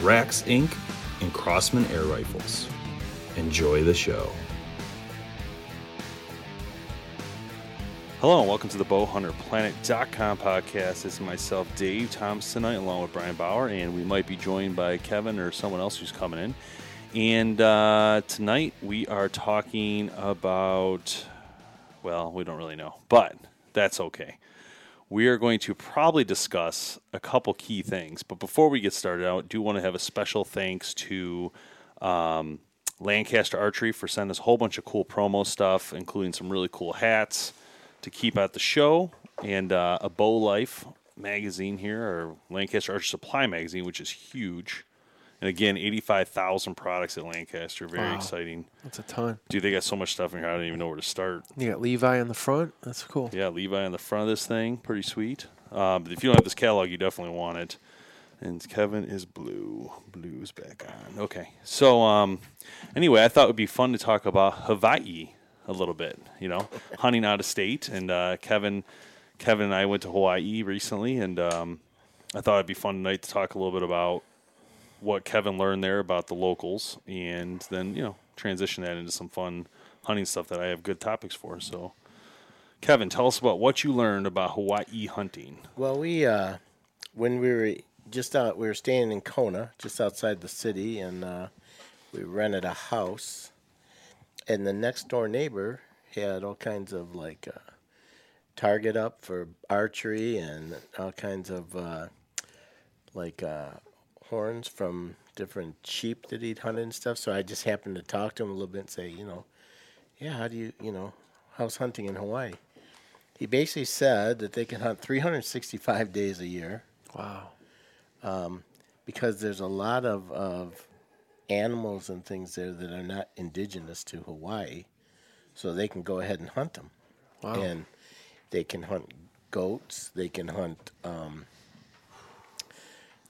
Rax Inc., and Crosman Air Rifles. Enjoy the show. Hello and welcome to the bowhunterplanet.com podcast. Is myself, Dave Thompson, tonight, along with Brian Bauer, and we might be joined by Kevin or someone else who's coming in. And uh, tonight we are talking about, well, we don't really know, but that's okay we are going to probably discuss a couple key things. But before we get started, I do want to have a special thanks to um, Lancaster Archery for sending us a whole bunch of cool promo stuff, including some really cool hats to keep at the show and uh, a Bow Life magazine here, or Lancaster Archery Supply magazine, which is huge. And again, 85,000 products at Lancaster. Very Wow. exciting. That's a ton. Dude, they got so much stuff in here, I don't even know where to start. You got Levi on the front. That's cool. Yeah, Levi on the front of this thing, pretty sweet. Uh, but if you don't have this catalog, you definitely want it. And Kevin is blue. Blue's back on. Okay. So, um, anyway, I thought it would be fun to talk about Hawaii a little bit. You know, hunting out of state. And uh, Kevin, Kevin and I went to Hawaii recently, and um, I thought it'd be fun tonight to talk a little bit about what Kevin learned there about the locals, and then you know transition that into some fun hunting stuff that I have good topics for. So. Kevin, tell us about what you learned about Hawaii hunting. Well, we uh, when we were just out, we were staying in Kona, just outside the city, and uh, we rented a house. And the next door neighbor had all kinds of like uh, target up for archery and all kinds of uh, like uh, horns from different sheep that he'd hunted and stuff. So I just happened to talk to him a little bit and say, you know, yeah, how do you, you know, how's hunting in Hawaii? He basically said that they can hunt 365 days a year Wow. because there's a lot of, of animals and things there that are not indigenous to Hawaii, so they can go ahead and hunt them. Wow. And they can hunt goats. They can hunt. Um,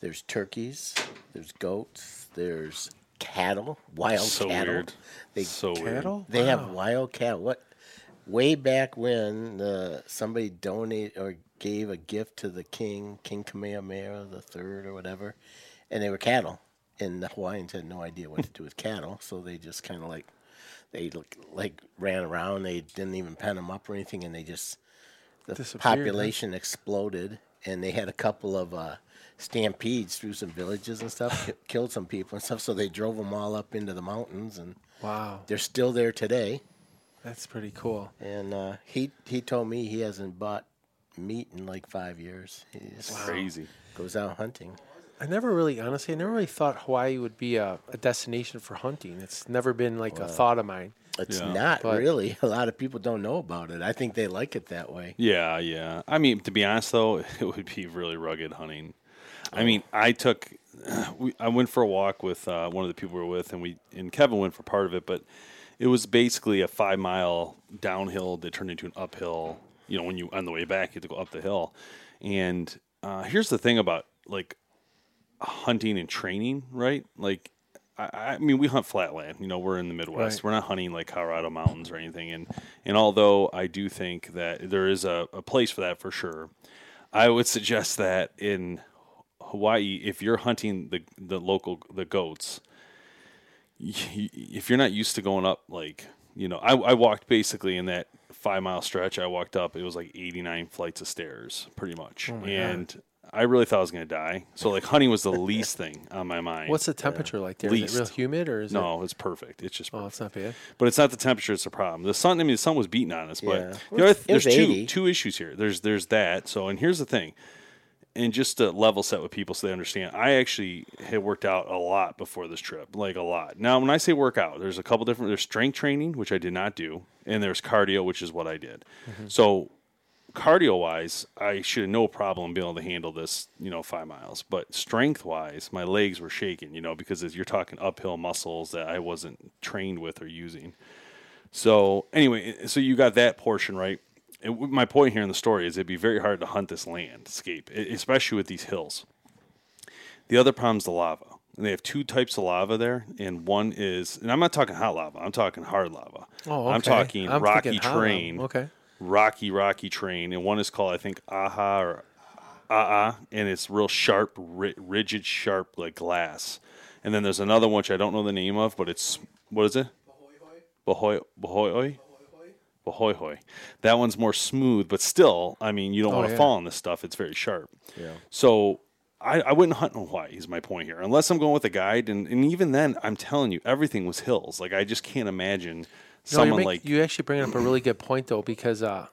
there's turkeys. There's goats. There's cattle. Wild so cattle. weird. They so weird. Cattle? they have wild cattle. What? Way back when uh, somebody donated or gave a gift to the king, King Kamehameha the third or whatever, and they were cattle, and the Hawaiians had no idea what to do with cattle, so they just kind of like they look, like ran around. They didn't even pen them up or anything, and they just the Disappeared, huh? population exploded, and they had a couple of uh, stampedes through some villages and stuff, ki- killed some people and stuff. So they drove them all up into the mountains, and Wow. they're still there today. That's pretty cool. And uh, he he told me he hasn't bought meat in like five years. He just Crazy. goes out hunting. I never really, honestly, I never really thought Hawaii would be a, a destination for hunting. It's never been like a thought of mine. It's Yeah. not But- really. A lot of people don't know about it. I think they like it that way. Yeah, yeah. I mean, to be honest though, it would be really rugged hunting. I mean, I took, we, I went for a walk with uh, one of the people we were with, and we and Kevin went for part of it, but it was basically a five mile downhill that turned into an uphill. You know, when you on the way back, you had to go up the hill. And uh, here's the thing about like hunting and training, right? Like, I, I mean, we hunt flatland. You know, we're in the Midwest. Right. We're not hunting like Colorado mountains or anything. And and although I do think that there is a, a place for that for sure, I would suggest that in Hawaii, if you're hunting the the local the goats, if you're not used to going up like you know, I, I walked basically in that five mile stretch. I walked up. It was like 89 flights of stairs, pretty much, oh and I really thought I was going to die. So like hunting was the least thing on my mind. What's the temperature like there? Is it real humid or is it? no, it's perfect. It's just Oh, it's not bad. but it's not the temperature; it's the problem. The sun. I mean, the sun was beating on us. Yeah. But It the there's two two issues here. There's there's that. So, and here's the thing, and just to level set with people so they understand, I actually had worked out a lot before this trip, like a lot. Now, when I say workout, there's a couple different. There's strength training, which I did not do, and there's cardio, which is what I did. Mm-hmm. So. Cardio wise, I should have no problem being able to handle this, you know, five miles. But strength wise, my legs were shaking, you know, because as you're talking uphill muscles that I wasn't trained with or using. So anyway, so you got that portion right. And w- my point here in the story is it'd be very hard to hunt this landscape, especially with these hills. The other problem's the lava. And they have two types of lava there, and one is, and I'm not talking hot lava. I'm talking hard lava. Oh, okay. I'm talking I'm rocky thinking hollow. terrain. Okay. Rocky, rocky terrain, and one is called I think Aha or Ah, and it's real sharp, ri- rigid, sharp like glass. And then there's another one which I don't know the name of, but it's what is it? Bahoy Bahoy Bahoy Hoy. That one's more smooth, but still, I mean, you don't Oh, want to yeah. fall on this stuff. It's very sharp. Yeah. So I, I wouldn't hunt in Hawaii. Is my point here, unless I'm going with a guide, and, and even then, I'm telling you, everything was hills. Like I just can't imagine No, someone make, like you actually bring up a really good point though, because uh,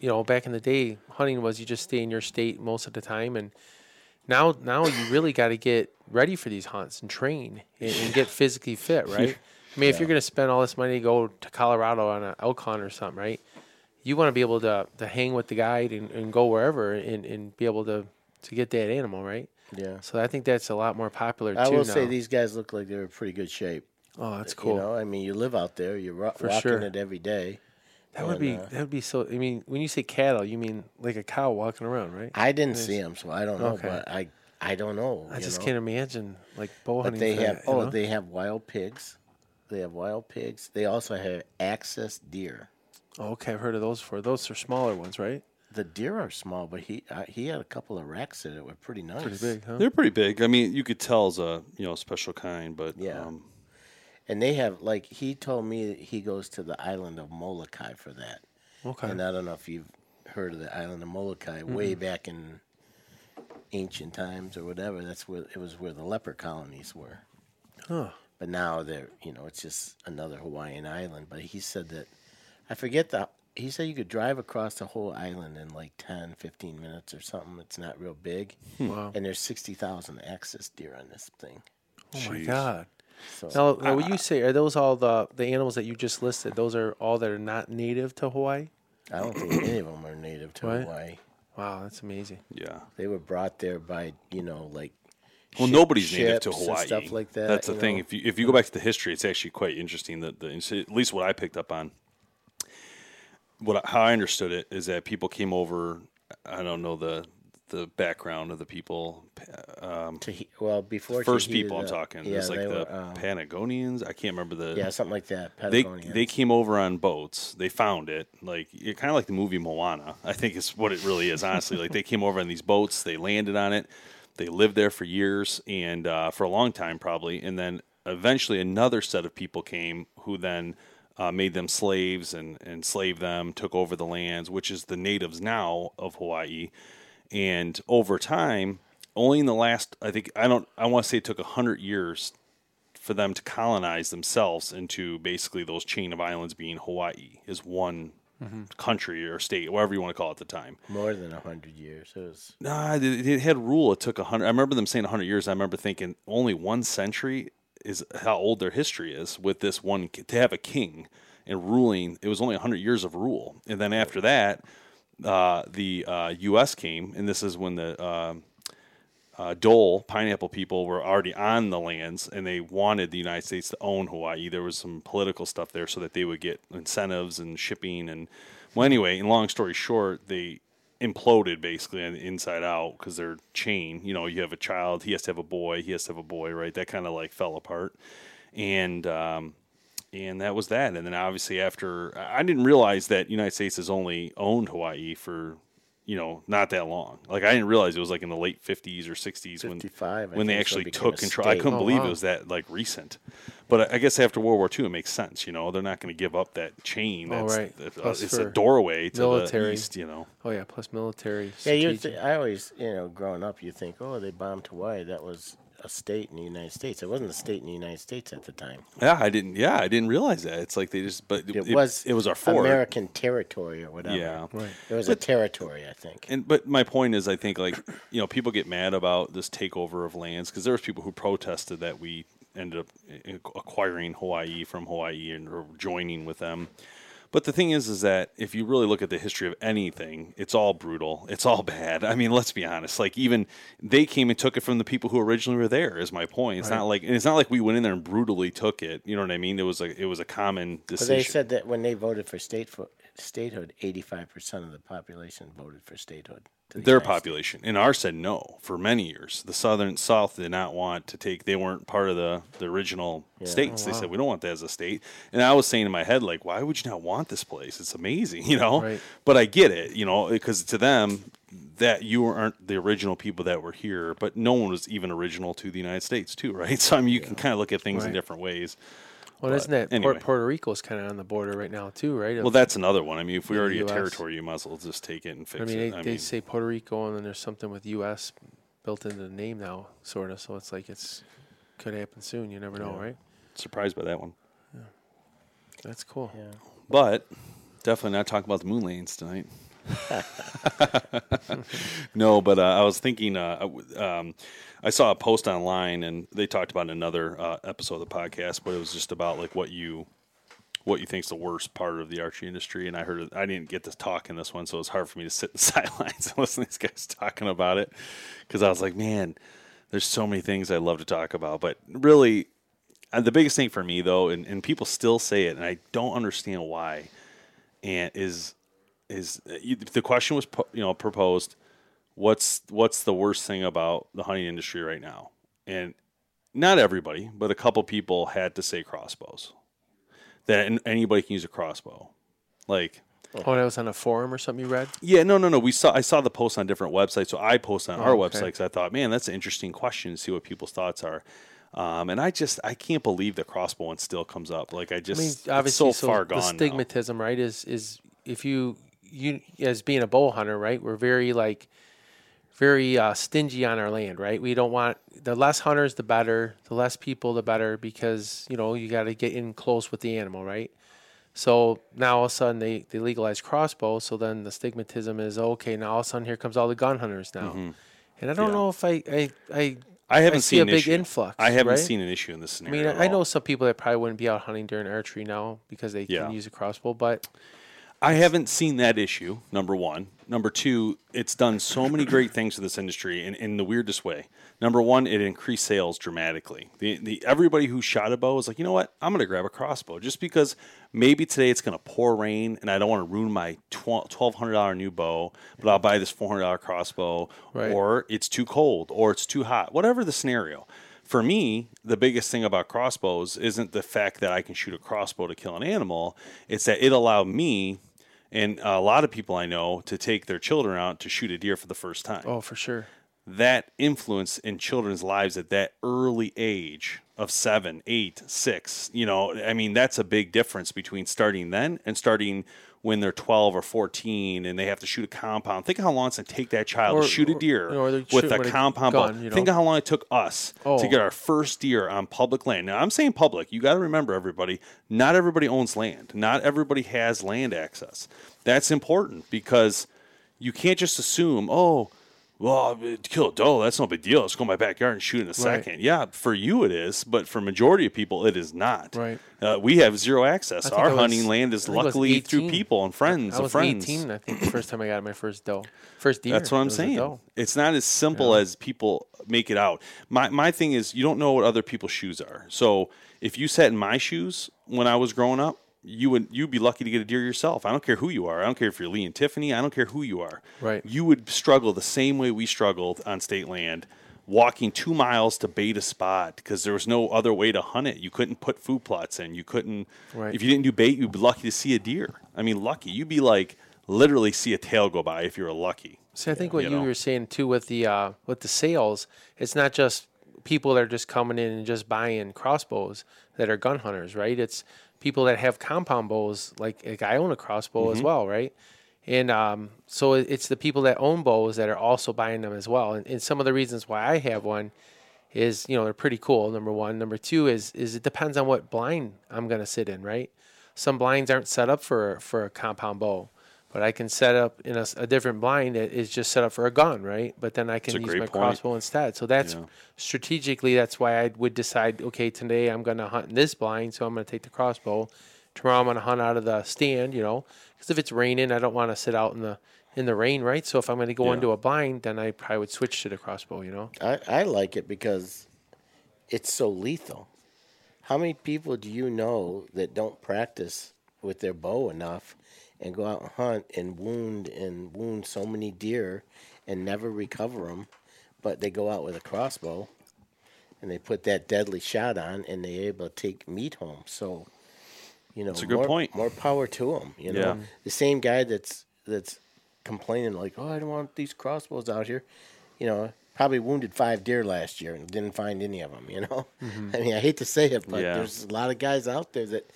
you know back in the day, hunting was you just stay in your state most of the time, and now now you really got to get ready for these hunts and train and, and get physically fit, right? I mean, if you're going to spend all this money to go to Colorado on an elk hunt or something, right? You want to be able to to hang with the guide and, and go wherever and, and be able to to get that animal, right? Yeah. So I think that's a lot more popular I will now. say these guys look like they're in pretty good shape. oh, that's cool. You know, I mean, you live out there, you're ro- For walking sure. it every day. that would and, be uh, that would be so. I mean, when you say cattle, you mean like a cow walking around, right? I didn't see them, so I don't know. Okay. But I, I don't know. I just know? can't imagine like bow But they have. that, Oh, know? they have wild pigs. They have wild pigs. They also have axis deer. Oh, okay, I've heard of those before. Those are smaller ones, right? The deer are small, but he uh, he had a couple of racks in it were pretty nice. Pretty big, huh? They're pretty big. I mean, you could tell it's a you know special kind, but Yeah. um, And they have like he told me that he goes to the island of Molokai for that. Okay. And I don't know if you've heard of the island of Molokai way back in ancient times or whatever. That's where it was where the leper colonies were. Huh. But now they're you know it's just another Hawaiian island. But he said that I forget the he said you could drive across the whole island in like 10, 15 minutes or something. It's not real big. Hmm. Wow. And there's sixty thousand axis deer on this thing. Oh my god. So Now, now what you say are those all the the animals that you just listed? Those are all that are not native to Hawaii. I don't think any of them are native to Right. Hawaii. Wow, that's amazing. yeah. They were brought there by you know like Well, nobody's native to Hawaii. stuff like that. That's the thing. know. If you if you go back to the history, it's actually quite interesting. That the at least what I picked up on, what how I understood it is that people came over. I don't know the the background of the people. Um, Tahi- well, before first Tahiti, people I'm talking. Yeah, There's like the were, um, Patagonians. I can't remember the yeah, something like that. they they came over on boats. They found it, like it kind of like the movie Moana. I think is what it really is. Honestly, like they came over on these boats. They landed on it. They lived there for years and uh, for a long time probably, and then eventually another set of people came who then uh, made them slaves and enslaved them, took over the lands, which is the natives now of Hawaii. And over time, only in the last, I think I don't, I want to say it took a hundred years for them to colonize themselves into basically those chain of islands being Hawaii is one country or state, whatever you want to call it at the time. more than a hundred years. It was Nah, it, it had rule. It took a hundred. I remember them saying a hundred years. I remember thinking only one century is how old their history is with this one to have a king and ruling. It was only a hundred years of rule, and then after that, uh, the uh, U.S. came, and this is when the um uh, Dole pineapple people were already on the lands, and they wanted the United States to own Hawaii. There was some political stuff there, so that they would get incentives and shipping. And well, anyway, in long story short, they imploded basically on the inside out because they're chain. You know, you have a child, he has to have a boy, he has to have a boy, right? That kind of like fell apart, and um, and that was that. And then obviously after, I I didn't realize that United States has only owned Hawaii for you know not that long. Like I didn't realize it was like in the late fifties or sixties when when they think, so it actually took a control. I couldn't Oh, believe wow. it was that like recent. But I I guess after World War II, it makes sense. You know, they're not going to give up that chain. Oh, right. that- uh, it's a doorway to military. the east. You know. Oh yeah, plus military. Yeah, you. Th- I always, you know, growing up, you think, oh, they bombed Hawaii. That was a state in the United States. It wasn't a state in the United States at the time. Yeah, I didn't. Yeah, I didn't realize that. It's like they just. But It, was. It was our fort. American territory or whatever. Yeah. Right. It was a territory, I think. And but my point is, I think like you know people get mad about this takeover of lands because there was people who protested that we ended up acquiring Hawaii from Hawaii and or joining with them. But the thing is, is that if you really look at the history of anything, it's all brutal. It's all bad. I mean, let's be honest. Like even they came and took it from the people who originally were there. Is my point. It's not like and it's not like we went in there and brutally took it. You know what I mean? It was like it was a common But decision. they said that when they voted for state statehood, eighty-five percent of the population voted for statehood. the their United States. population. And ours said no for many years. The southern south did not want to take they weren't part of the the original states. Oh, they said we don't want that as a state. And i was saying in my head like why would you not want this place? It's amazing you know? Right. but i get it you know because to them that you aren't the original people that were here but no one was even original to the united states too right? So i mean you can kind of look at things in different ways well, isn't that anyway. Port, Puerto Rico's kind of on the border right now too, right? well that's another one i mean if we're the already a territory you might as well just take it and fix I mean, it they, i they mean say Puerto Rico, and then there's something with U.S. built into the name now, sort of. So it's like it's could happen soon. You never know, right? surprised by that one That's cool. Yeah. But definitely not talking about the moon lanes tonight. no, but uh, I was thinking. Uh, um, I saw a post online, and they talked about another uh, episode of the podcast, but it was just about like what you what you think's the worst part of the archery industry. And I heard I didn't get to talk in this one, so it was hard for me to sit in the sidelines and listen to these guys talking about it because I was like, man, there's so many things I love to talk about, but really. uh, The biggest thing for me, though, and, and people still say it, and I don't understand why, and is is uh, the question was you know proposed what's what's the worst thing about the hunting industry right now and not everybody but a couple people had to say crossbows that anybody can use a crossbow like Oh, that was on a forum or something you read. yeah no no no we saw i saw the post on different websites so i posted on our Oh, okay. website because i thought man that's an interesting question to see what people's thoughts are um, and i just i can't believe the crossbow one still comes up like i just I mean, it's obviously, so far gone the now. stigmatism, right? Is is if you you as being a bow hunter, right? We're very like very uh, stingy on our land, right? We don't want the less hunters, the better. The less people, the better, because you know you got to get in close with the animal, right? So now all of a sudden they, they legalize crossbows. So then the stigmatism is okay. Now all of a sudden here comes all the gun hunters now, and I don't Yeah. know if I I I, I haven't see seen a big issue. influx. I haven't right? seen an issue in this scenario. I mean, I know some people that probably wouldn't be out hunting during archery now because they Yeah. can use a crossbow, but I haven't seen that issue. Number one. Number two, it's done so many great things to this industry in, in the weirdest way. Number one, it increased sales dramatically. The, the everybody who shot a bow was like, you know what? I'm going to grab a crossbow just because maybe today it's going to pour rain and I don't want to ruin my twelve hundred dollar new bow, but I'll buy this four hundred dollar crossbow, Right. or it's too cold, or it's too hot, whatever the scenario. For me, the biggest thing about crossbows isn't the fact that I can shoot a crossbow to kill an animal. It's that it allowed me and a lot of people I know to take their children out to shoot a deer for the first time. oh, for sure. That influence in children's lives at that early age of seven, eight, six, you know, I mean, that's a big difference between starting then and starting when they're 12 or 14 and they have to shoot a compound. Think of how long it's going to take that child Or- to shoot a deer with a compound gun, bow. you Think of how long it took us Oh. to get our first deer on public land. Now, I'm saying public. You got to remember, everybody, not everybody owns land. Not everybody has land access. That's important because you can't just assume, oh, well, to kill a doe, that's no big deal. Let's go in my backyard and shoot in a second. Yeah, for you it is, but for majority of people, it is not. Right. Uh, we have zero access. Our was- hunting land is I think I was luckily through people and friends I of was friends. 18, I think, the first time I got my first doe. First deer. That's what I'm was saying. It's not as simple as people make it out. My my thing is you don't know what other people's shoes are. So if you sat in my shoes when I was growing up, you would you'd be lucky to get a deer yourself. I don't care who you are. I don't care if you're Lee and Tiffany. I don't care who you are. Right. You would struggle the same way we struggled on state land, walking two miles to bait a spot because there was no other way to hunt it. You couldn't put food plots in. You couldn't. Right. If you didn't do bait, you'd be lucky to see a deer. I mean, lucky. You'd be like literally see a tail go by if you were lucky. See, I think what you you, were saying too with the uh, with the sales, it's not just people that are just coming in and just buying crossbows that are gun hunters, right? It's people that have compound bows, like, like I own a crossbow Mm-hmm. as well, right? And um, so it's the people that own bows that are also buying them as well. And, and some of the reasons why I have one is, you know, they're pretty cool. Number one. Number two is is it depends on what blind I'm gonna sit in, right? Some blinds aren't set up for for a compound bow, but I can set up in a different blind that is just set up for a gun, right? But then I can use my point. crossbow instead. So that's Yeah. strategically that's why I would decide, okay, today I'm gonna hunt in this blind, so I'm gonna take the crossbow. Tomorrow I'm gonna hunt out of the stand, you know, because if it's raining, I don't want to sit out in the in the rain, right? So if I'm gonna go Yeah. into a blind, then I probably would switch to the crossbow, you know. I, I like it because it's so lethal. How many people do you know that don't practice with their bow enough and go out and hunt and wound and wound so many deer and never recover them, but they go out with a crossbow and they put that deadly shot on and they're able to take meat home. So, you know, That's a good more, point. more power to them. You know, Yeah. the same guy that's that's complaining like, oh, I don't want these crossbows out here. You know, probably wounded five deer last year and didn't find any of them. You know, mm-hmm. I mean, I hate to say it, but Yeah. there's a lot of guys out there that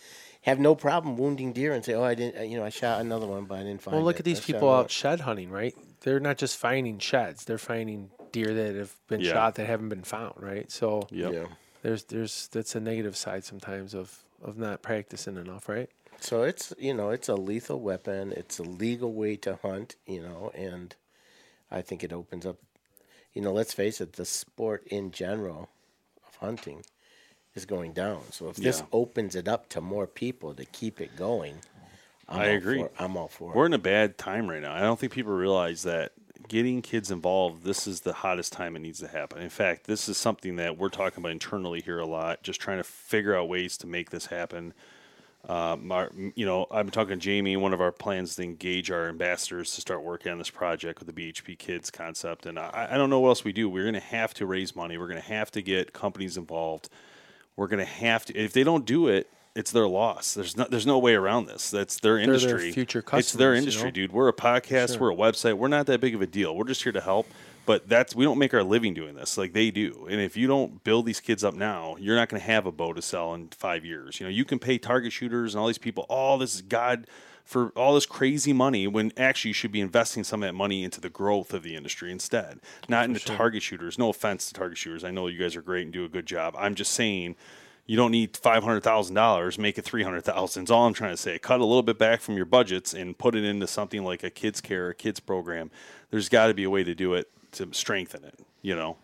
have no problem wounding deer and say, oh, I didn't, uh, you know, I shot another one, but I didn't find. Well, look it. at these I people another-" out shed hunting, right? They're not just finding sheds; they're finding deer that have been Yeah. shot that haven't been found, right? So Yep. Yeah. there's there's that's a negative side sometimes of of not practicing enough, right? So it's you know it's a lethal weapon. It's a legal way to hunt. You know, and I think it opens up. You know, let's face it, the sport in general of hunting is going down. So if this Yeah. opens it up to more people to keep it going, I'm I all agree. For, I'm all for it. We're it. in a bad time right now. I don't think people realize that getting kids involved, this is the hottest time it needs to happen. In fact, this is something that we're talking about internally here a lot, just trying to figure out ways to make this happen. Um, our, you know, I've been talking to Jamie. One of our plans to engage our ambassadors to start working on this project with the BHP Kids concept. And I, I don't know what else we do. We're going to have to raise money. We're going to have to get companies involved. We're going to have to. If they don't do it, it's their loss. There's no, there's no way around this. That's their their industry. future It's their customers, you industry, know? dude. We're a podcast. We're a website. We're not that big of a deal. We're just here to help. But that's we don't make our living doing this like they do. And if you don't build these kids up now, you're not going to have a bow to sell in five years. You know, you can pay target shooters and all these people all this is god for all this crazy money when actually you should be investing some of that money into the growth of the industry instead, not into target shooters. No offense to target shooters. I know you guys are great and do a good job. I'm just saying you don't need five hundred thousand dollars. Make it three hundred thousand. Is all I'm trying to say. Cut a little bit back from your budgets and put it into something like a kids care, a kids program. There's got to be a way to do it to strengthen it. You know,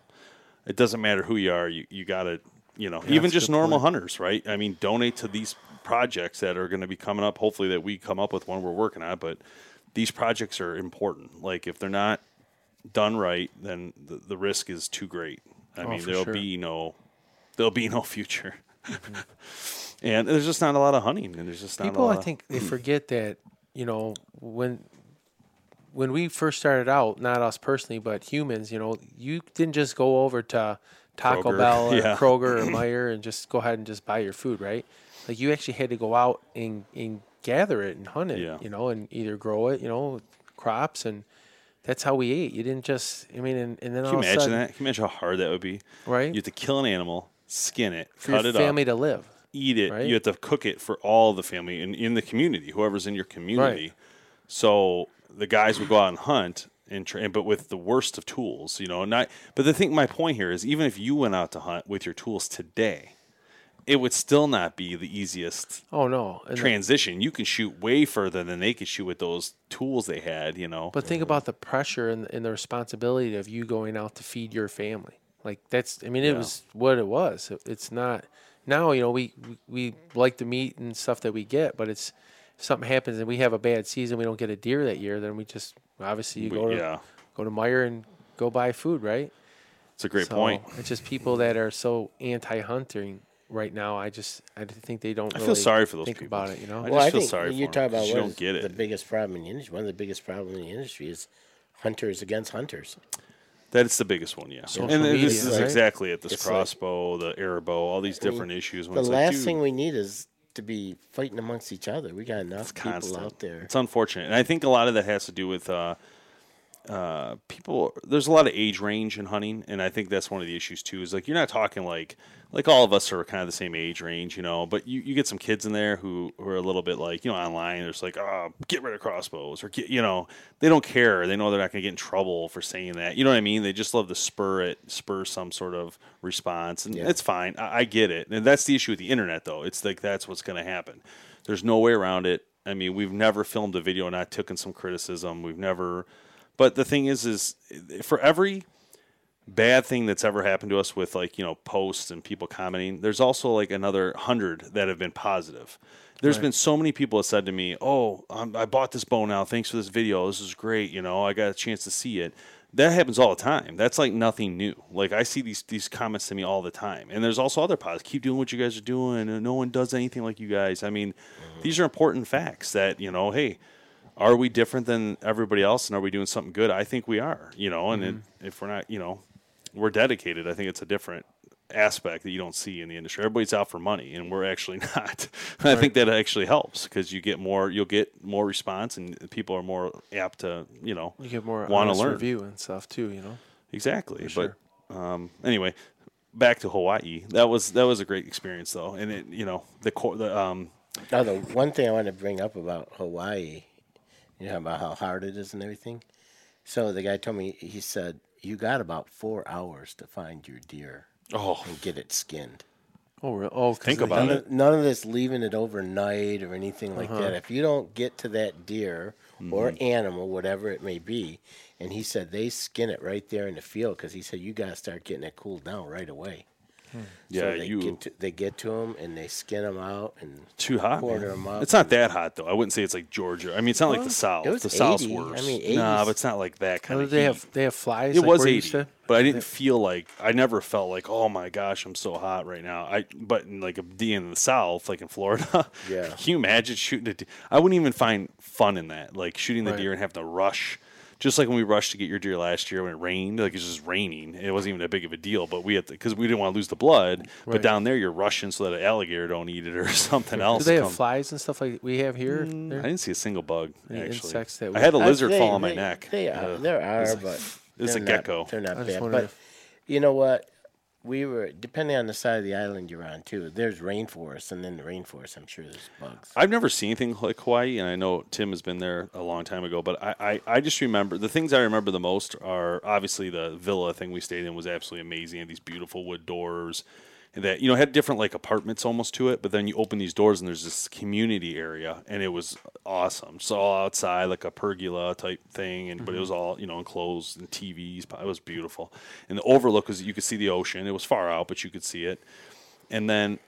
it doesn't matter who you are. You you got to you know even just normal hunters, right? I mean, donate to these projects that are going to be coming up. Hopefully, that we come up with one we're working on. But these projects are important. Like if they're not done right, then the, the risk is too great. I Oh, mean, there'll sure. be no there'll be no future. and there's just not a lot of hunting, and there's just not People, a lot I think, they forget that you know when when we first started out, not us personally, but humans, you know, you didn't just go over to Taco Kroger, Bell or yeah. Kroger or Meijer and just go ahead and just buy your food, right? Like you actually had to go out and, and gather it and hunt it, Yeah. you know, and either grow it, you know, crops, and that's how we ate. You didn't just, I mean, and, and then Can you imagine sudden, that? Can you imagine how hard that would be? Right. You have to kill an animal, skin it, for cut your it family up, to live. eat it. right? You have to cook it for all the family and in the community, whoever's in your community. So the guys would go out and hunt and train, but with the worst of tools, you know. Not, but the thing, my point here is, even if you went out to hunt with your tools today, it would still not be the easiest Oh no, and transition. You can shoot way further than they could shoot with those tools they had, you know. But think about the pressure and, and the responsibility of you going out to feed your family. Like that's, I mean, it Yeah. was what it was. It- It's not now. You know, we, we we like the meat and stuff that we get, but it's if something happens and we have a bad season, we don't get a deer that year. Then we just obviously you We- go to yeah. go to Meijer and go buy food, right? it's a great So point. It's just people that are so anti-hunting right now, I just I think they don't. I really feel sorry for those think people. about it. You know, I well, just I feel think sorry you for talk them 'cause about you don't is get the it. biggest problem in the industry. One of the biggest problems in the industry is hunters against hunters. That's the biggest one, yeah. Social and media, this is right? exactly it. This It's like- crossbow, the arrow bow, all these I mean, different issues. When The it's last like, thing we need is to be fighting amongst each other. We got enough it's people constant. out there. It's unfortunate, and I think a lot of that has to do with uh, uh, people. There's a lot of age range in hunting, and I think that's one of the issues too. Is like you're not talking like like all of us are kind of the same age range, you know. But you, you get some kids in there who, who are a little bit like you know online. There's like oh get rid of crossbows or get you know they don't care. They know they're not going to get in trouble for saying that. You know what I mean? They just love to spur it, spur some sort of response, and Yeah. it's fine. I, I get it, and that's the issue with the internet though. It's like that's what's going to happen. There's no way around it. I mean, we've never filmed a video and not taken some criticism. We've never, but the thing is, is for every bad thing that's ever happened to us with like you know posts and people commenting, there's also like another hundred that have been positive. There's been so many people that said to me, "Oh, um, I bought this bow now. Thanks for this video. This is great. You know, I got a chance to see it." That happens all the time. That's like nothing new. Like I see these these comments to me all the time. And there's also other pods. Keep doing what you guys are doing. No one does anything like you guys. I mean, these are important facts that you know. Hey, are we different than everybody else and are we doing something good? I think we are you know and it, if we're not you know we're dedicated i think it's a different aspect that you don't see in the industry. Everybody's out for money and we're actually not. I think that actually helps because you get more you'll get more response and people are more apt to you know you get more want to learn. review and stuff too. You know, exactly sure. but um, anyway back to hawaii. That was that was a great experience though and it you know the core the um Now, the one thing I want to bring up about Hawaii, you know, about how hard it is and everything. So the guy told me, he said, you got about four hours to find your deer oh and get it skinned. oh, re- oh, 'cause Think about heat? it. None, none of this leaving it overnight or anything like Uh-huh. that. If you don't get to that deer or Mm-hmm. animal, whatever it may be, and he said they skin it right there in the field because he said you got to start getting it cooled down right away. Yeah so they you get to, they get to them and they skin them out and too hot. quarter man. 'em up It's not that hot though. I wouldn't say it's like Georgia. I mean, it's not like the South. it was the South's 80. I worse. mean, nah, but it's not like that kind Oh, of. they heat. have they have flies. It like was eighty, but I didn't feel like I never felt like oh my gosh I'm so hot right now. I but in like a D in the South, like in Florida, Yeah. Can you imagine shooting a deer? I wouldn't even find fun in that, like shooting the Right. deer and having to rush. Just like when we rushed to get your deer last year when it rained, like it was just raining. It wasn't even that big of a deal, but we had because we didn't want to lose the blood. But down there, you're rushing so that an alligator don't eat it or something else. Do they have flies and stuff like we have here? I didn't see a single bug. Any Actually, insects that I had a Uh, lizard they- fall on my they- neck. They are, Uh, there are, it's- but it's a they're gecko. They're not bad. But if- you know what? We were depending on the side of the island you're on too. There's rainforest, and then the rainforest, I'm sure there's bugs. I've never seen anything like Hawaii, and I know Tim has been there a long time ago. But I, I, I just remember the things I remember the most are obviously the villa thing we stayed in was absolutely amazing. Had these beautiful wood doors, and that you know had different like apartments almost to it. But then you open these doors and there's this community area, and it was awesome. So all outside like a pergola type thing, and but it mm-hmm. was all you know enclosed and TVs. It was beautiful, and the overlook was you could see the ocean. It was far out, but you could see it. And then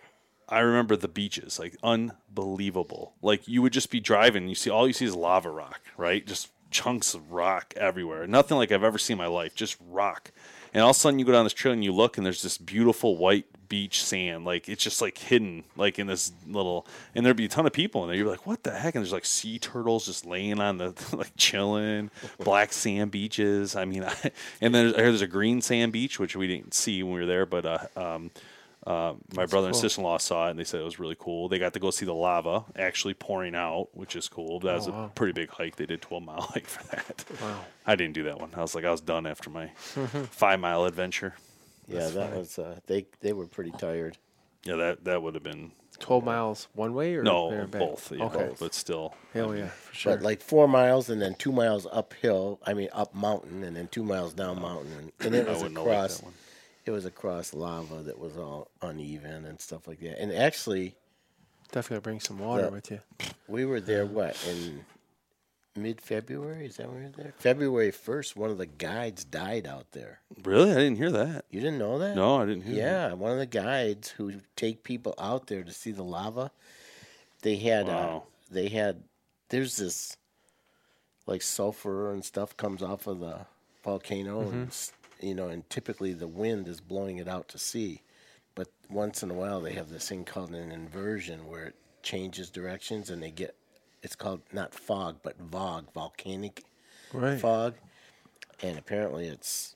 I remember the beaches, like unbelievable. Like you would just be driving, and you see all you see is lava rock, right? Just chunks of rock everywhere. Nothing like I've ever seen in my life, just rock. And all of a sudden you go down this trail and you look and there's this beautiful white beach sand. Like it's just like hidden like in this little and there'd be a ton of people in there. You're like, what the heck? And there's like sea turtles just laying on the like chilling, black sand beaches. I mean I, and then there's, I heard there's a green sand beach, which we didn't see when we were there, but uh, um, uh, my brother and sister in law saw it and they said it was really cool. They got to go see the lava actually pouring out, which is cool. That was a pretty big hike. They did 12 mile hike for that. Wow. I didn't do that one. I was like, I was done after my five mile adventure. Yeah, that was. Uh, they they were pretty tired. Yeah, that that would have been Twelve miles one way or there no and back? both. Yeah, okay. but still. Hell yeah, for sure. But like four miles and then two miles uphill. I mean up mountain and then two miles down mountain, and, and it I was wouldn't have liked across. that one. It was across lava that was all uneven and stuff like that. And actually, Definitely bring some water Yeah. with you. we were there. What in mid February? Is that when were there? February first. One of the guides died out there. Really, I didn't hear that. You didn't know that? No, I didn't hear. that. Yeah, one of the guides who take people out there to see the lava. They had, uh, they had. There's this, like sulfur and stuff comes off of the volcano, and you know, and typically the wind is blowing it out to sea. but once in a while they have this thing called an inversion where it changes directions and they get it's called not fog but vog volcanic Right. fog and apparently it's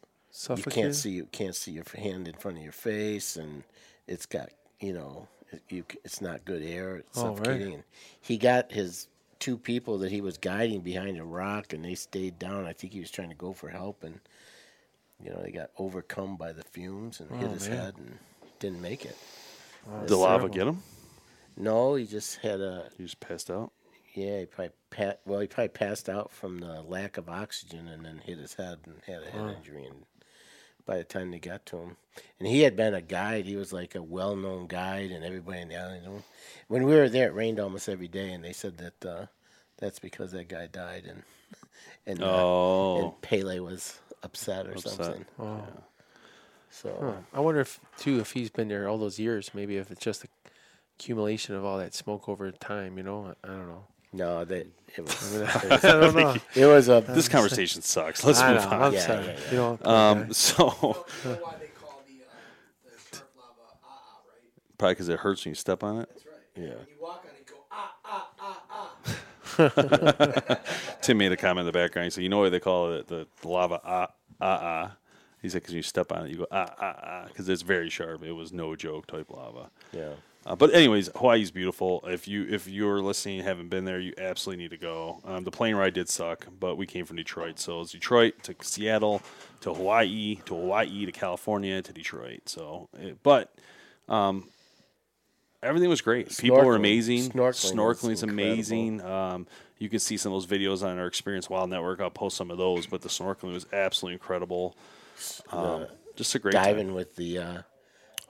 you can't see you can't see your hand in front of your face and it's got you know it- you it's not good air it's Oh, right. and he got his two people that he was guiding behind a rock and they stayed down i think he was trying to go for help and you know they got overcome by the fumes and hit Oh, his man. head and didn't make it did the lava get him? no he just had a He just passed out. Yeah he probably pa- well he probably passed out from the lack of oxygen and then hit his head and had a head injury and by the time they got to him. And he had been a guide. He was like a well-known guide, and everybody in the island knew him. When we were there, it rained almost every day, and they said that uh, that's because that guy died, and and, uh, Oh. and Pele was upset or Upset. something. Oh. So Huh. I wonder if too if he's been there all those years, maybe if it's just the accumulation of all that smoke over time. You know, I, I don't know. No, that it was I don't know. it was a This conversation sucks. Let's I move know. on. I'm Yeah, sorry. yeah, yeah. You know, Um, so why they call the, uh, the surf lava ah-ah, right? probably because it hurts when you step on it. That's right. Yeah. When you walk on it, go ah, ah, ah, ah. Tim made a comment in the background. He said, "You know why they call it the, the lava ah ah ah?" He said, "Because you step on it, you go ah ah ah, because it's very sharp. It was no joke type lava." yeah. Uh, but anyways, Hawaii's beautiful. If you if you're listening, and haven't been there, you absolutely need to go. Um, the plane ride did suck, but we came from Detroit, so it's Detroit to Seattle to Hawaii to Hawaii to California to Detroit. So, it, but um, everything was great. People were amazing. Snorkeling was Snorkeling's amazing. Um, you can see some of those videos on our Experience Wild Network. I'll post some of those, but the snorkeling was absolutely incredible. Um, just a great time. Diving with the uh,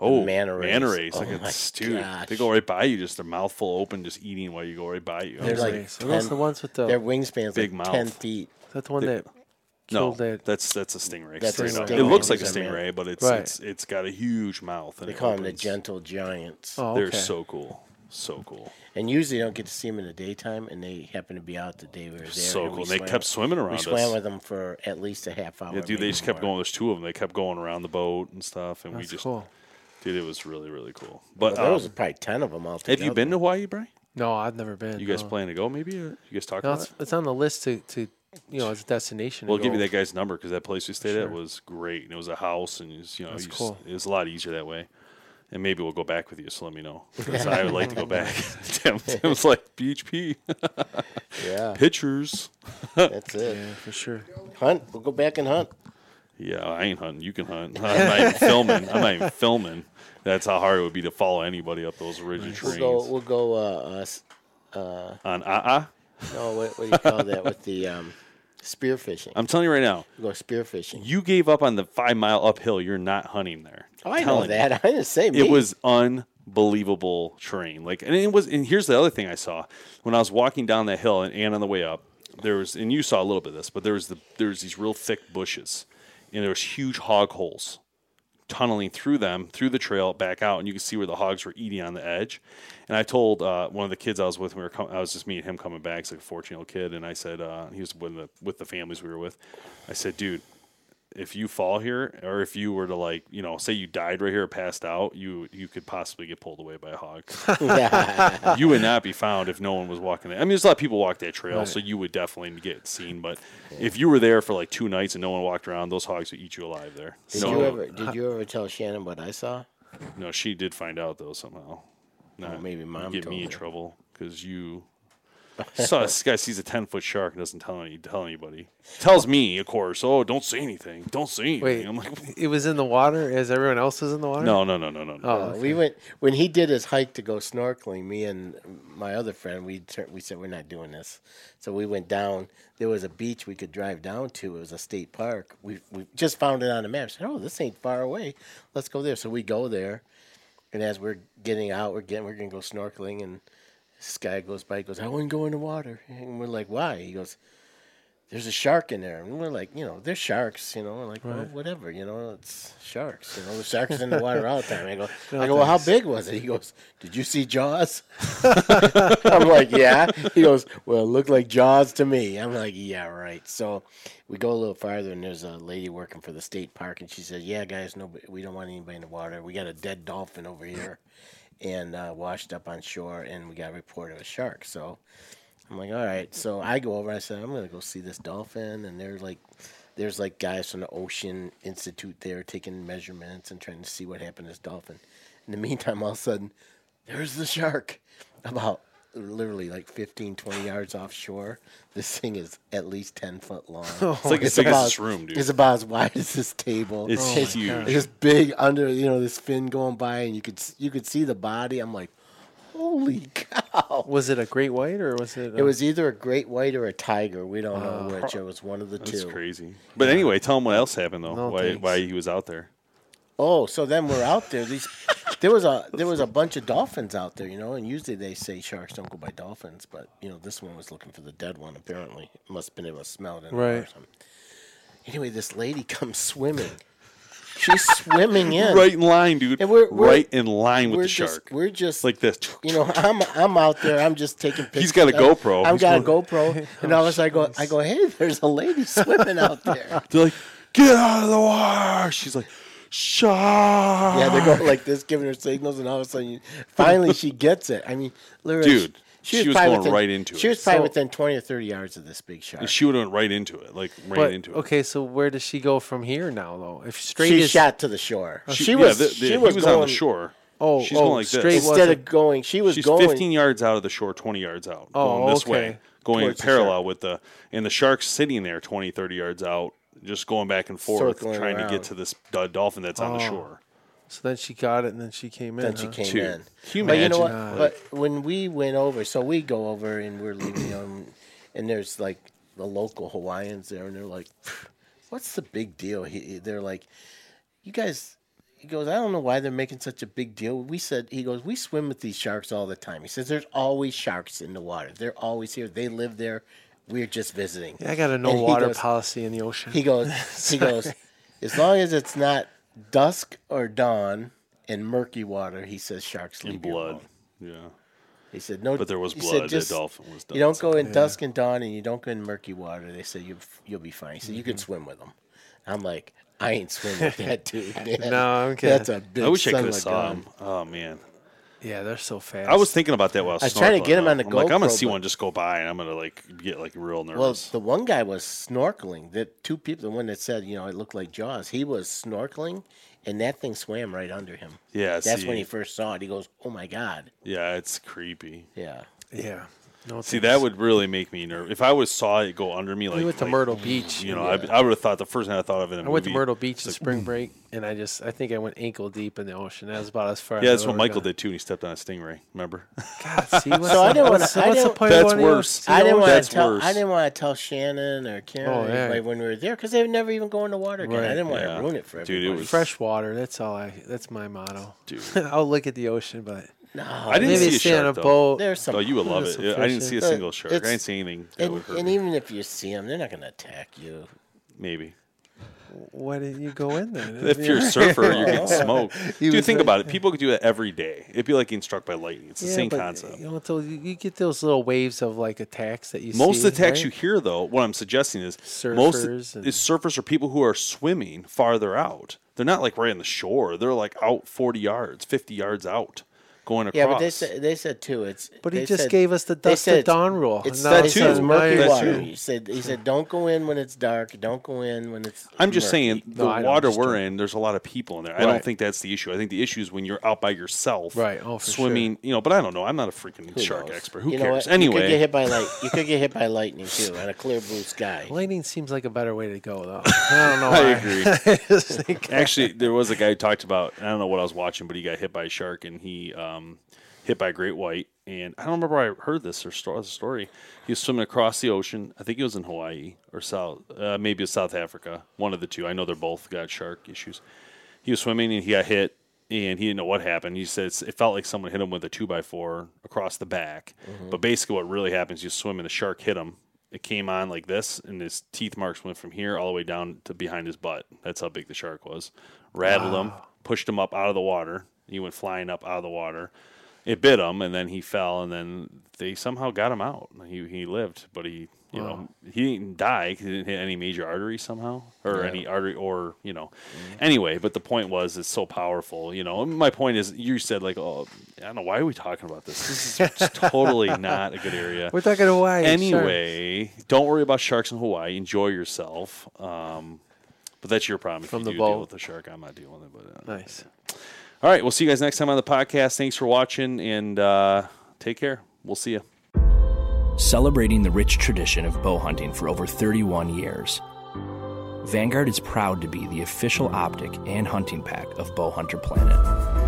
Oh, manta manta rays. rays. Oh like my it's, dude, gosh. they go right by you, just their mouth full open, just eating while you go right by you. I They're was like Nice. Are those 10 the ones with the? their wingspan's Big like ten feet. is that the one they- that no, killed that? that's that's a stingray. That's a straight up. stingray. It looks like a stingray, but it's Right. it's it's got a huge mouth. And They it call them the gentle giants. Oh, They're so cool, so cool, And usually you don't get to see them in the daytime, and they happen to be out the day we were there. so and cool. we And they swam- kept swimming around We us. swam with them for at least a half hour. yeah, dude, they just kept more. going. There's two of them. They kept going around the boat and stuff, and we just, cool. Dude, it was really really cool. Well, But there um, was probably ten of them all have you been to Hawaii, Brian? No, I've never been. You guys no. plan to go? Maybe you guys talk No, about it's, it? it's on the list to, to you know as a destination. We'll give you that guy's number because that place we stayed at was great, and it was a house, and it was, you know, That's you just- it was a lot easier that way. And maybe we'll go back with you. So let me know. 'Cause I would like to go back. Tim, Tim's like BHP Yeah, pictures. that's it. Yeah, for sure. Hunt. We'll go back and hunt. Yeah, I ain't hunting. You can hunt. I'm not even filming. I'm not even filming. That's how hard it would be to follow anybody up those rigid We'll trains. go. We'll go. Uh, us. Uh, On uh no, what, what do you call that? With the um, spear fishing. I'm telling you right now, We'll go spear fishing. you gave up on the five mile uphill. You're not hunting there. Oh, I know Telling you. that. I didn't say me. It was unbelievable terrain. Like, and it was. And here's the other thing I saw when I was walking down that hill, and, and on the way up, there was, and you saw a little bit of this, but there was the there was these real thick bushes, and there was huge hog holes tunneling through them through the trail back out, and you could see where the hogs were eating on the edge. And I told uh, one of the kids I was with, we were com- I was just me and him coming back, he's like a 14 year old kid, and I said uh, he was with the with the families we were with. I said, dude, if you fall here, or if you were to like, you know, say you died right here or passed out, you you could possibly get pulled away by a hog. you would not be found if no one was walking there. I mean, there's a lot of people walk that trail, so you would definitely get seen. But if you were there for like two nights and no one walked around, those hogs would eat you alive there. Did no, you ever? Did you ever tell Shannon what I saw? no, she did find out though somehow. No, maybe mom get told me in her. trouble because you. Saw this guy sees a ten foot shark and doesn't tell any tell anybody. Tells me, of course. Oh, don't say anything. Don't say anything. Wait, I'm like, it was in the water as everyone else was in the water. no, no, no, no, no. no. Oh, we went when he did his hike to go snorkeling. Me and my other friend, we tur- we said we're not doing this, so we went down. There was a beach we could drive down to. It was a state park. We we just found it on the map. Said, "Oh, this ain't far away. Let's go there." So we go there, and as we're getting out, we're getting we're gonna go snorkeling, and this guy goes by, he goes, "I wouldn't go in the water," and we're like, "Why?" He goes. there's a shark in there. And we're like, you know, they're sharks, you know, we're like, well, whatever, you know, it's sharks. You know, the sharks in the water all the time. I go, I go, well, how big was it? He goes, Did you see Jaws? I'm like, Yeah. He goes, Well, it looked like Jaws to me. I'm like, Yeah, right. So we go a little farther and there's a lady working for the state park and she says, Yeah, guys, no we don't want anybody in the water. We got a dead dolphin over here and uh, washed up on shore and we got a report of a shark. So I'm like, all right. So I go over. I said, I'm gonna go see this dolphin, and they're like, there's like guys from the Ocean Institute there taking measurements and trying to see what happened to this dolphin. In the meantime, all of a sudden, there's the shark, about literally like 15, 20 yards offshore. This thing is at least 10 foot long. It's like as big as this room, dude. It's about as wide as this table. It's oh It's huge. This big under, you know, this fin going by, and you could you could see the body. I'm like, holy cow! Was it a great white or was it? It was either a great white or a tiger. We don't know uh, which. It was one of the That's two. crazy. But anyway, tell him what else happened though. No, why thanks. why he was out there. Oh, so then we're out there. These there was a there was a bunch of dolphins out there, you know, and usually they say sharks don't go by dolphins, but you know, this one was looking for the dead one apparently. Must have been able to smell it in the or Right. something. Anyway, this lady comes swimming. She's swimming in. Right in line, dude. And we're- we're- right in line with the just shark. we're just like this. you know, I'm I'm out there. I'm just taking pictures. He's got a GoPro. I've got a GoPro, and all of a sudden I go, I go, hey, there's a lady swimming out there. They're like, get out of the water. She's like, shark. Yeah, they're going like this, giving her signals, and all of a sudden, you, finally, she gets it. I mean, literally, Dude, she was probably going within- right into She it. She was probably So- within twenty or thirty yards of this big shark. She would have went right into it, like right But, into it. okay, so where does she go from here now, though? If straight She is shot to the shore. Oh, she, yeah, was. the- the- she he was, was going, on the shore. Oh, she's oh, going like straight this. Instead of going, she was She's going. 15 yards out of the shore, 20 yards out, Oh, going this okay. way, going Towards the parallel with the, and the shark's sitting there 20, 30 yards out, just going back and forth, Circling trying to get to this uh, dolphin that's on the Oh. shore. So then she got it, and then she came in. Then she huh? came Dude, in. can you but you know what? imagine? But when we went over, so we go over and we're leaving them, and there's like the local Hawaiians there, and they're like, "What's the big deal?" He, they're like, "You guys." He goes, I don't know why they're making such a big deal. We said, he goes, we swim with these sharks all the time. He says, there's always sharks in the water. They're always here. They live there. We're just visiting. Yeah, I got a no And water goes- policy in the ocean. He goes, he goes, as long as it's not dusk or dawn in murky water, he says sharks In leave you blood. alone. Yeah. He said no, But there was blood. Said, just, the dolphin was done. You don't go in dusk and dawn, and you don't go in murky water. They say you you'll be fine. He said you Mm-hmm. can swim with them. I'm like, I ain't swimming with that dude. Man. No, I'm kidding. That's a big. I wish I could of have saw gun. him. Oh, man. Yeah, they're so fast. I was thinking about that while I was, I was trying to get snorkeling, him on the I'm like, I'm going to see but- one just go by, and I'm going to, like, get, like, real nervous. Well, the one guy was snorkeling. The two people, the one that said, you know, it looked like Jaws. He was snorkeling, and that thing swam right under him. yeah, That's see, when he first saw it. He goes, "Oh my god!" Yeah, it's creepy. Yeah. yeah. No, See, thanks. that would really make me nervous. If I was saw it go under me, like We went to like, Myrtle Beach. you know, I, I would have thought the first thing I thought of in a I went to Myrtle Beach it's in like, spring break, and I just I think I went ankle deep in the ocean. That was about as far. Yeah, as that's what Michael gone. did too. And he stepped on a stingray. Remember? God, see, what's So I didn't wanna- what's, I what's the point That's of going to worse. I didn't want to tell. worse. I didn't want to tell Shannon or Karen Oh, or yeah. anybody when we were there because they would never even go in the water again. I didn't want Yeah. to ruin it for everybody. Dude, it was- fresh water. That's all I. That's my motto. Dude. I'll look at the ocean, but no, I didn't maybe see a stay on a shark, though. boat. there's some. Oh, you would love it. some I didn't see a fish. single shark. I It's- didn't see anything that and, would hurt and me. even if you see them, they're not going to attack you. Maybe. Why didn't you go in there? If you're a surfer, you're getting smoked. He Dude, think like- about it. People could do it every day. It'd be like getting struck by lightning. It's the Yeah, same but, concept. You know, until you, you get those little waves of like attacks that you see. Most of attacks right? you hear, though, what I'm suggesting is most Surfers and- is surfers are people who are swimming farther out. They're not like right on the shore. They're like out 40 yards, 50 yards out, going across. Yeah, but they said they said too. It's But he just said- gave us the dusk to dawn rule. It's Now that he he says too. murky That's water. true. He said he said don't go in when it's dark. Don't go in when it's. I'm just saying the No, water we're in, there's a lot of people in there. I don't think that's the issue. I think the issue is when you're out by yourself, Right. Oh, for swimming. You know, but I don't know. I'm not a freaking Who shark knows? expert. Who You know cares? what? you could get hit by light. You could get hit by lightning too on a clear blue sky. Lightning seems like a better way to go, though. I don't know. I why. agree. I just Actually, there was a guy who talked about. I don't know what I was watching, but he got hit by a shark and he um, hit by a great white. And I don't remember where I heard this or story. He was swimming across the ocean. I think he was in Hawaii or South, uh, maybe it's South Africa. One of the two. I know they're both got shark issues. He was swimming and he got hit, and he didn't know what happened. He said it felt like someone hit him with a two by four across the back. But basically, what really happens, you swim and the shark hit him it came on like this, and his teeth marks went from here all the way down to behind his butt. That's how big the shark was. Rattled him, pushed him up out of the water. He went flying up out of the water. It bit him, and then he fell, and then they somehow got him out. He he lived, but he you know he didn't die because he didn't hit any major artery somehow or any artery or you know. Anyway but the point was it's so powerful you know. My point is you said like oh i don't know why are we talking about this? This is totally not a good area. We're talking Hawaii. anyway don't worry about sharks in hawaii. Enjoy yourself. Um, but that's your problem if From you the deal with the shark. I'm not dealing with it but uh, Nice. All right we'll see you guys next time on the podcast thanks for watching and uh, take care we'll see you Celebrating the rich tradition of bow hunting for over 31 years. Vanguard is proud to be the official optic and hunting pack of Bowhunter Planet.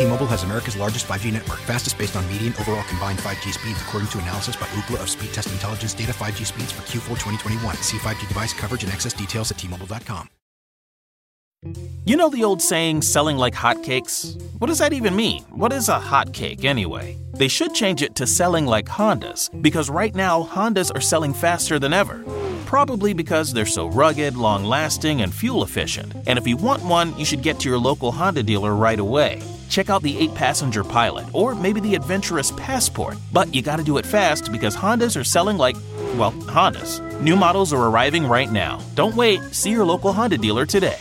T-Mobile has America's largest 5G network, fastest based on median overall combined 5G speeds, according to analysis by Ookla of Speedtest Intelligence data. 5G speeds for Q4 2021. See 5G device coverage and access details at T-Mobile.com. You know the old saying, selling like hotcakes? What does that even mean? What is a hotcake anyway? They should change it to selling like Hondas, because right now Hondas are selling faster than ever. Probably because they're so rugged, long lasting, and fuel efficient. And if you want one, you should get to your local Honda dealer right away. Check out the 8 passenger Pilot, or maybe the adventurous Passport. But you gotta do it fast because Hondas are selling like, well, Hondas. New models are arriving right now. Don't wait, see your local Honda dealer today.